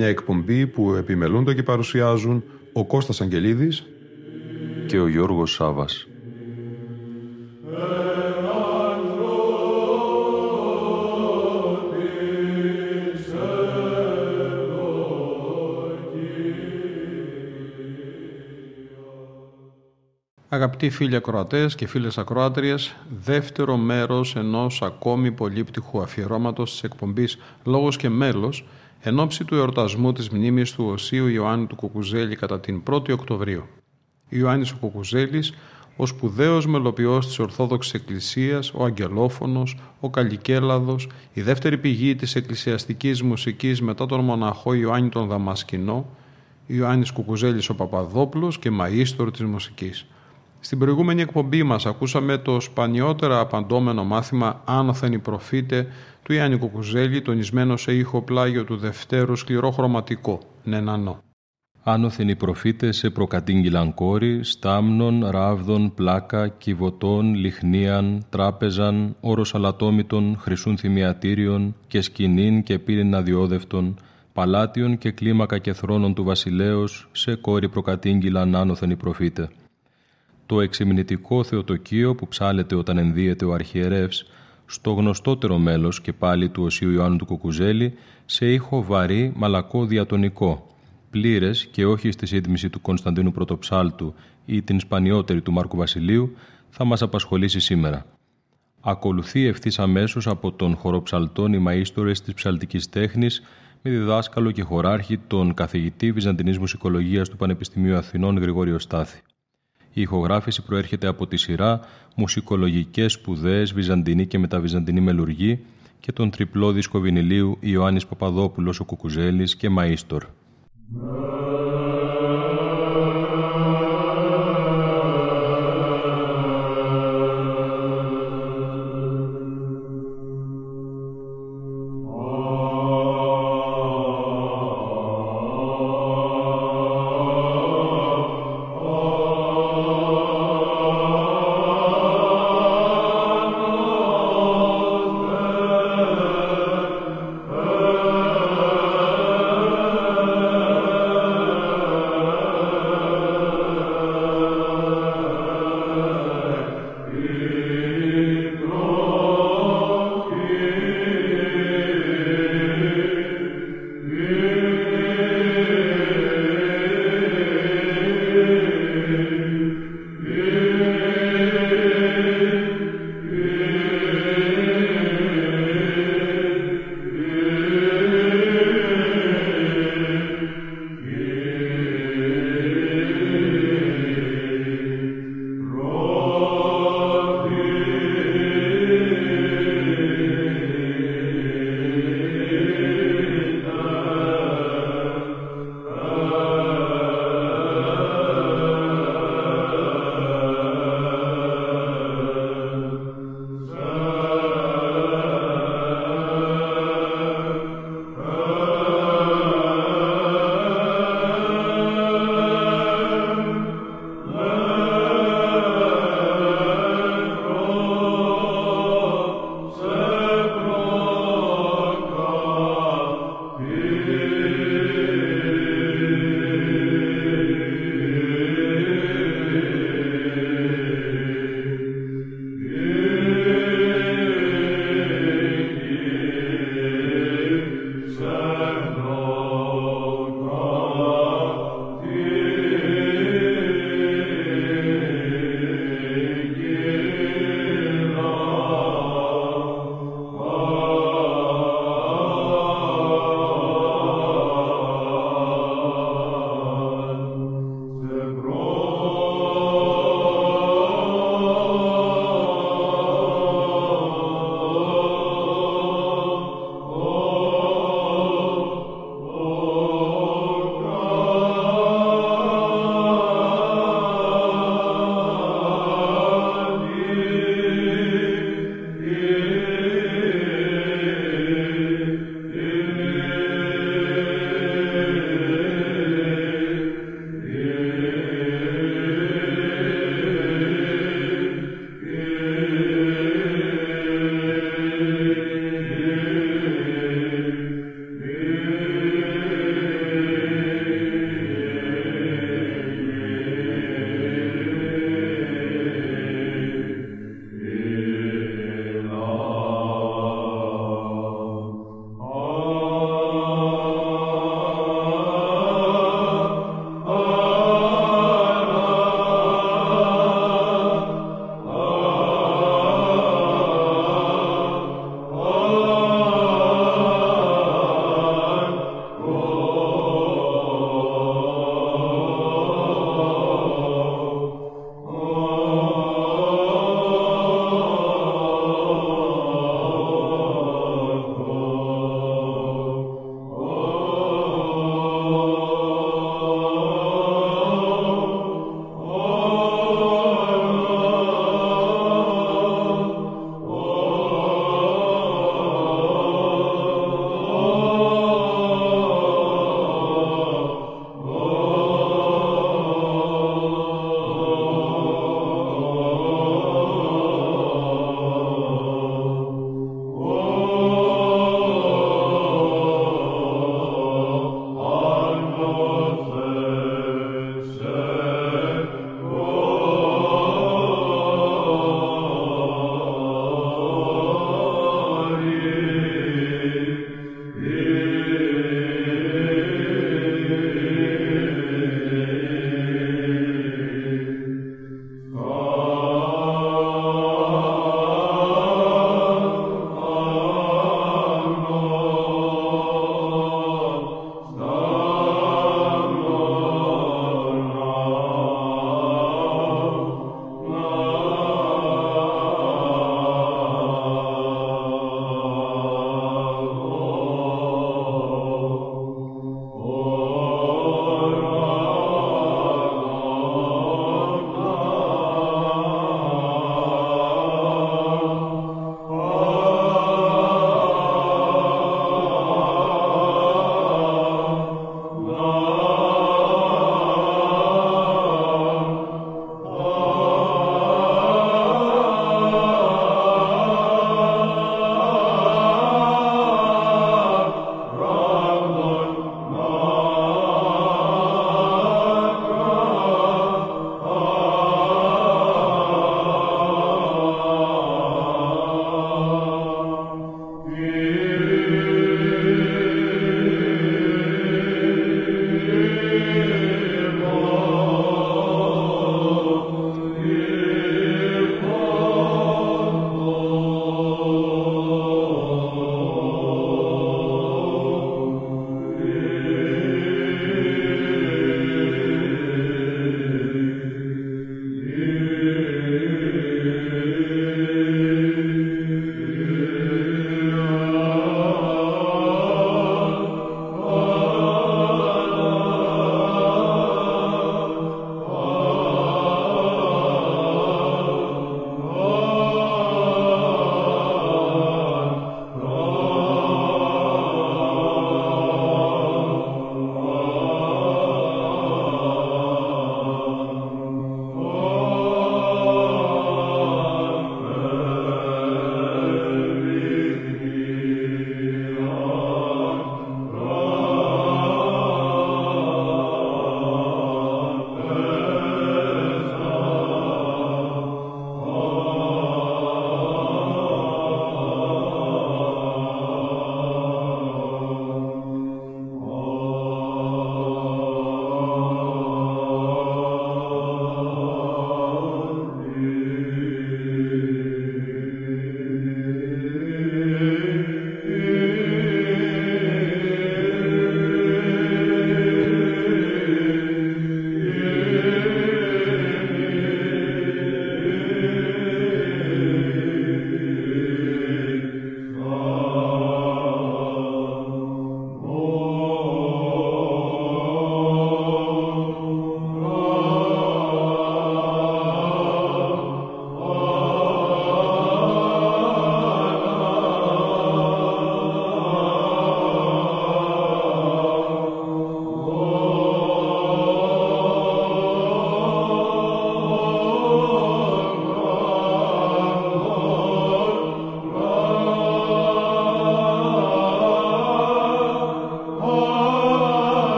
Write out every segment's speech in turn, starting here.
Μια εκπομπή που επιμελούνται και παρουσιάζουν ο Κώστας Αγγελίδης και ο Γιώργος Σάβας. Αγαπητοί φίλοι ακροατές και φίλες ακροάτριες, δεύτερο μέρος ενός ακόμη πολύπτυχου αφιερώματος της εκπομπής «Λόγος και μέλος» εν ώψη του εορτασμού της μνήμης του Οσίου Ιωάννη του Κουκουζέλη κατά την 1η Οκτωβρίου. Ιωάννης ο Κουκουζέλης, ο σπουδαίος μελοποιός της Ορθόδοξης Εκκλησίας, ο Αγγελόφωνος, ο Καλικέλαδος, η δεύτερη πηγή της εκκλησιαστικής μουσικής μετά τον μοναχό Ιωάννη τον Δαμασκηνό, Ιωάννης Κουκουζέλης ο Παπαδόπουλος και μαΐστορ της μουσικής. Στην προηγούμενη εκπομπή μας ακούσαμε το σπανιότερα απαντώμενο μάθημα «Άνωθεν η προφήτε» του Ιωάννη Κουκουζέλη, τονισμένο σε ήχο πλάγιο του Δευτέρου σκληρό χρωματικό, νενανό. Άνωθεν οι προφήτες σε προκατήγγυλαν κόρη, στάμνων, ράβδων, πλάκα, κυβωτών, λιχνίαν, τράπεζαν, όρος αλατόμητων, χρυσούν θυμιατήριων και σκηνήν και πύριν αδιόδευτων, παλάτιων και κλίμακα και θρόνων του βασιλέως, σε κόρη προκατήγγυλαν άνωθεν οι προφήτε. Το εξημινητικό θεοτοκείο που ψάλεται όταν ενδύεται ο αρχιερεύς, στο γνωστότερο μέλος και πάλι του Οσίου Ιωάννου του Κουκουζέλη, σε ήχο βαρύ μαλακό διατονικό, πλήρες και όχι στη σύντμηση του Κωνσταντίνου Πρωτοψάλτου ή την σπανιότερη του Μάρκου Βασιλείου, θα μας απασχολήσει σήμερα. Ακολουθεί ευθύς αμέσως από τον χοροψαλτών οι μαΐστορες της ψαλτικής τέχνης με διδάσκαλο και χωράρχη τον καθηγητή Βυζαντινής Μουσικολογίας του Πανεπιστημίου Αθηνών Γρηγόριο Στάθη. Η ηχογράφηση προέρχεται από τη σειρά «Μουσικολογικές σπουδαίες Βυζαντινή και μεταβυζαντινή μελουργή» και τον τριπλό δίσκο βινιλίου Ιωάννης Παπαδόπουλος ο Κουκουζέλης και Μαΐστορ.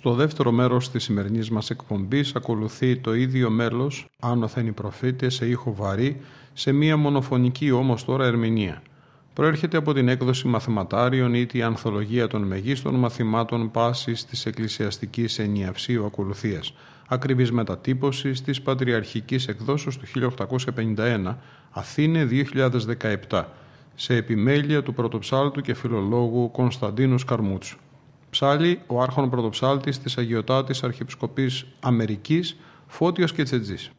Στο δεύτερο μέρος της σημερινής μας εκπομπής ακολουθεί το ίδιο μέλος «Άνωθεν οι προφήτες» σε ήχο βαρύ, σε μία μονοφωνική όμως τώρα ερμηνεία. Προέρχεται από την έκδοση μαθηματάριων ή τη ανθολογία των μεγίστων μαθημάτων πάσης της εκκλησιαστικής ενιαυσίου ακολουθίας, ακριβής μετατύπωσης της πατριαρχικής εκδόσεως του 1851, Αθήνε 2017, σε επιμέλεια του πρωτοψάλτου και φιλολόγου Κωνσταντίνου Καρμούτσου. Ψάλει ο άρχον πρωτοψάλτης της Αγιωτάτης Αρχιεπισκοπής Αμερικής, Φώτιος και Τσετζής.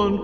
των.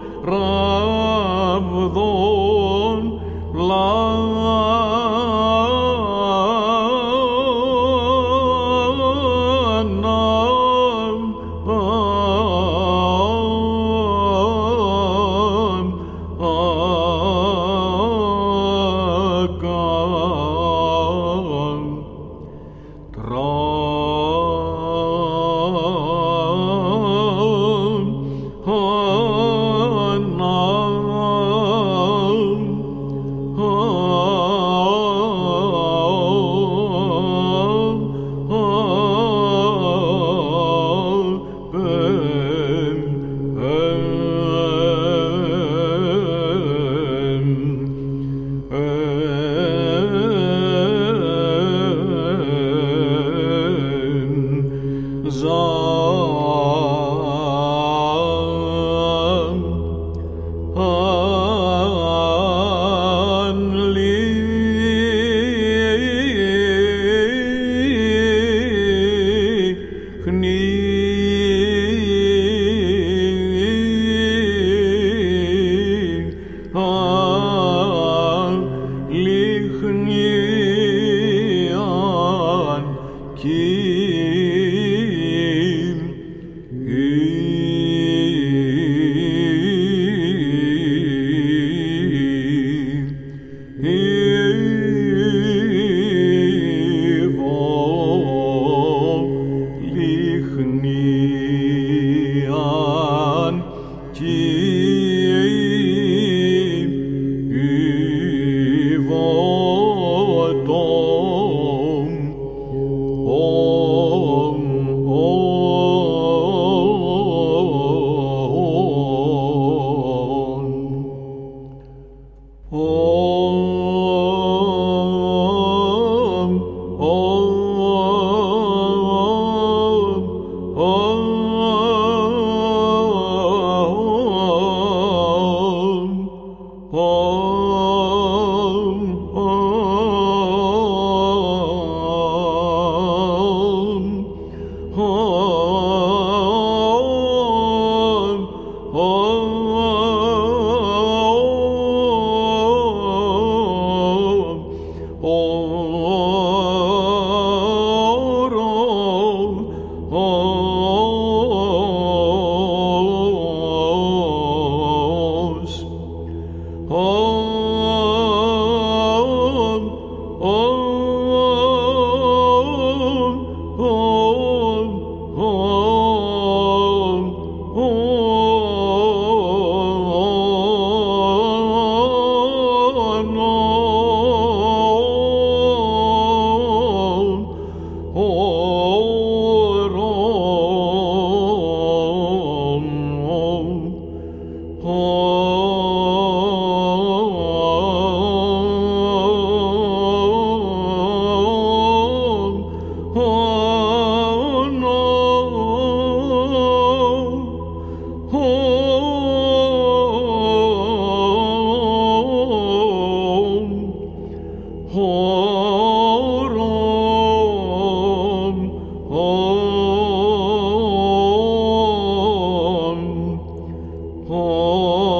Oh.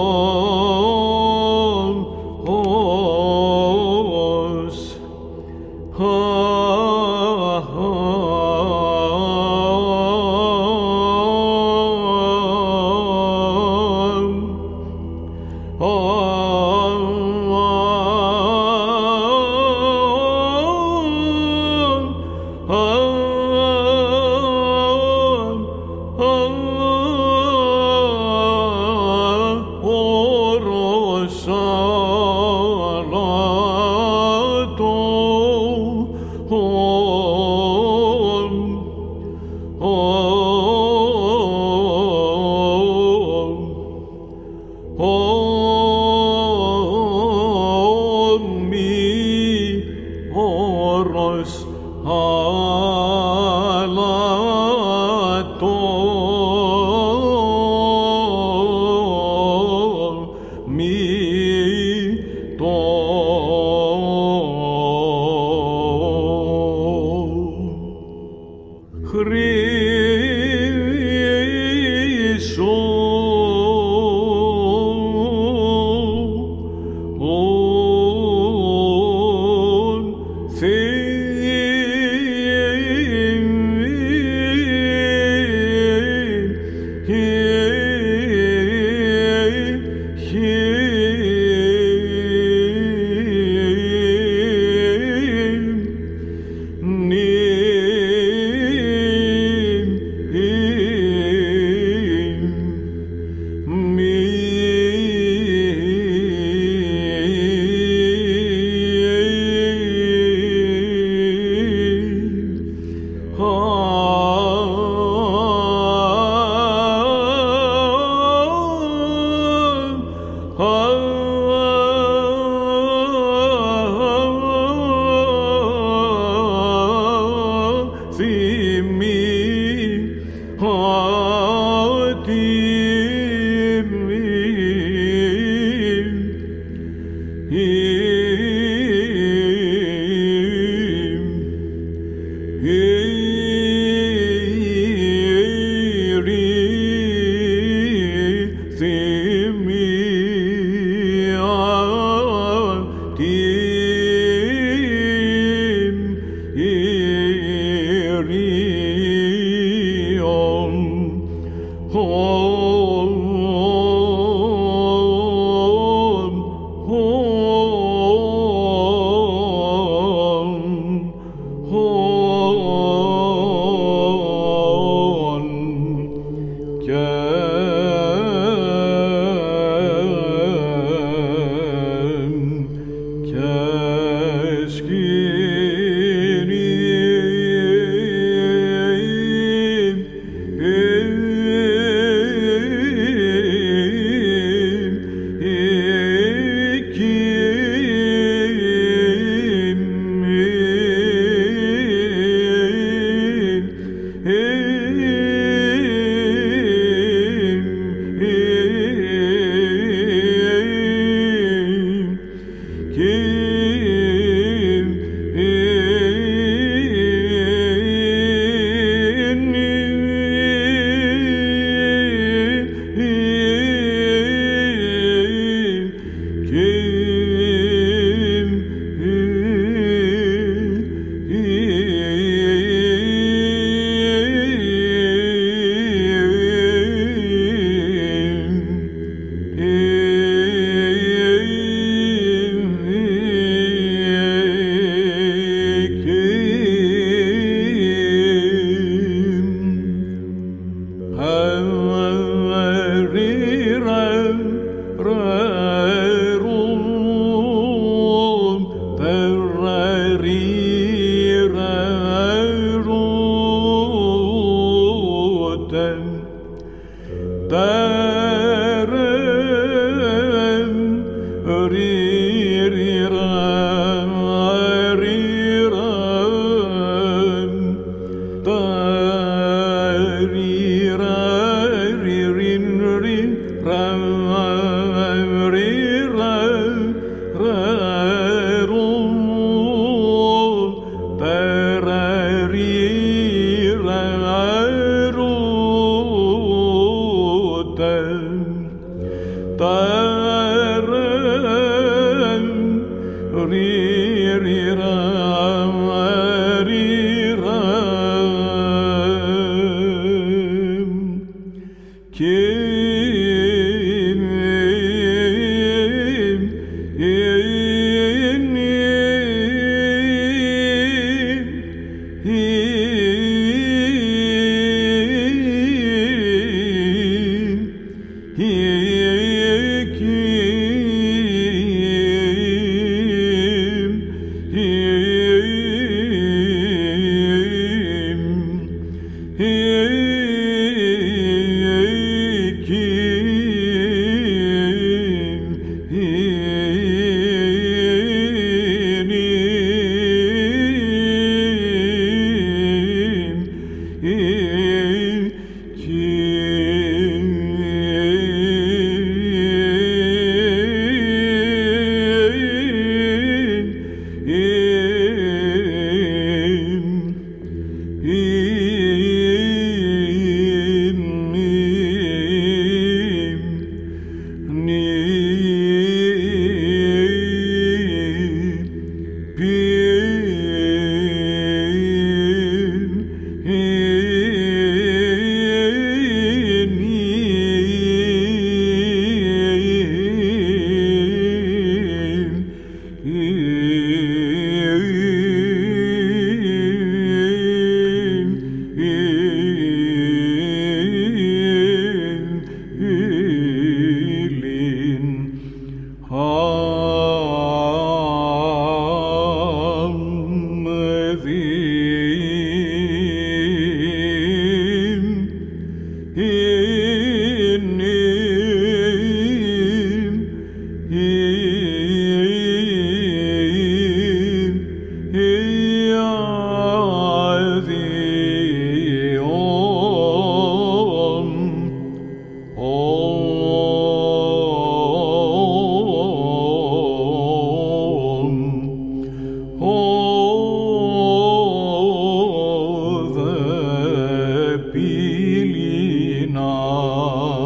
night.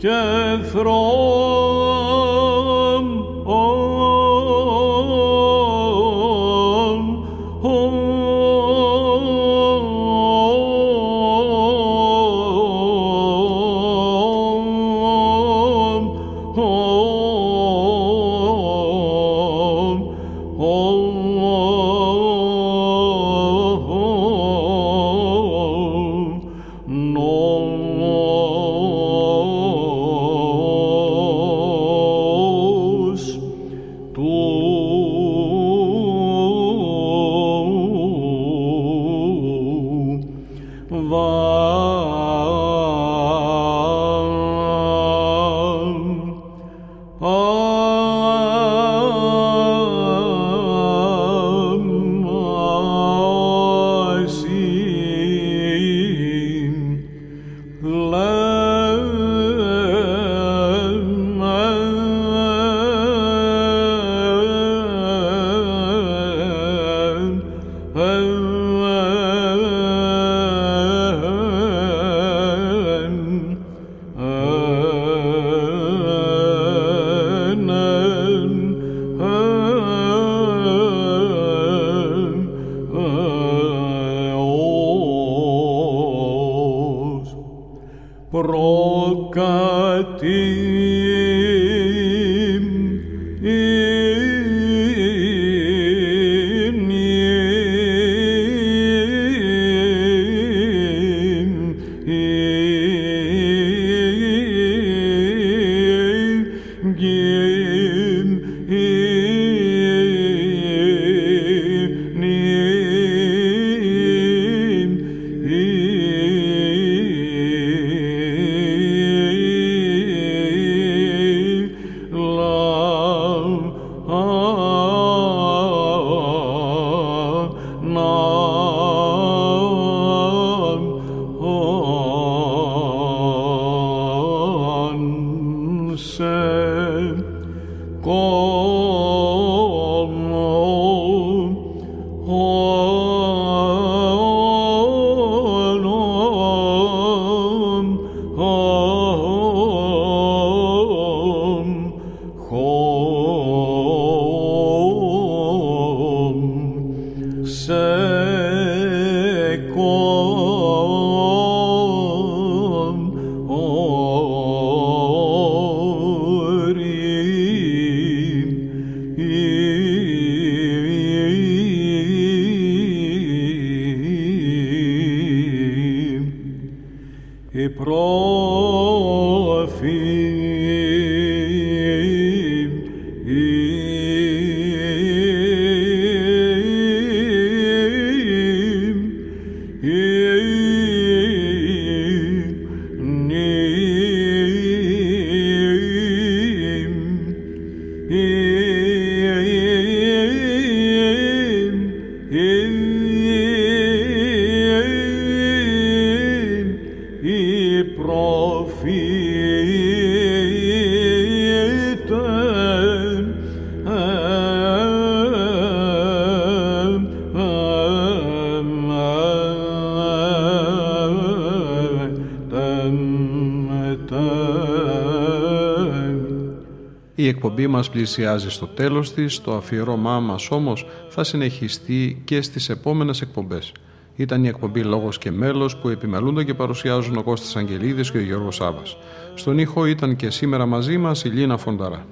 che fronte εκπομπή μας πλησιάζει στο τέλος της, το αφιερώμά μας όμως θα συνεχιστεί και στις επόμενες εκπομπές. Ήταν η εκπομπή Λόγος και Μέλος που επιμελούνται και παρουσιάζουν ο Κώστας Αγγελίδης και ο Γιώργος Σάβας. Στον ήχο ήταν και σήμερα μαζί μας η Λίνα Φονταρά.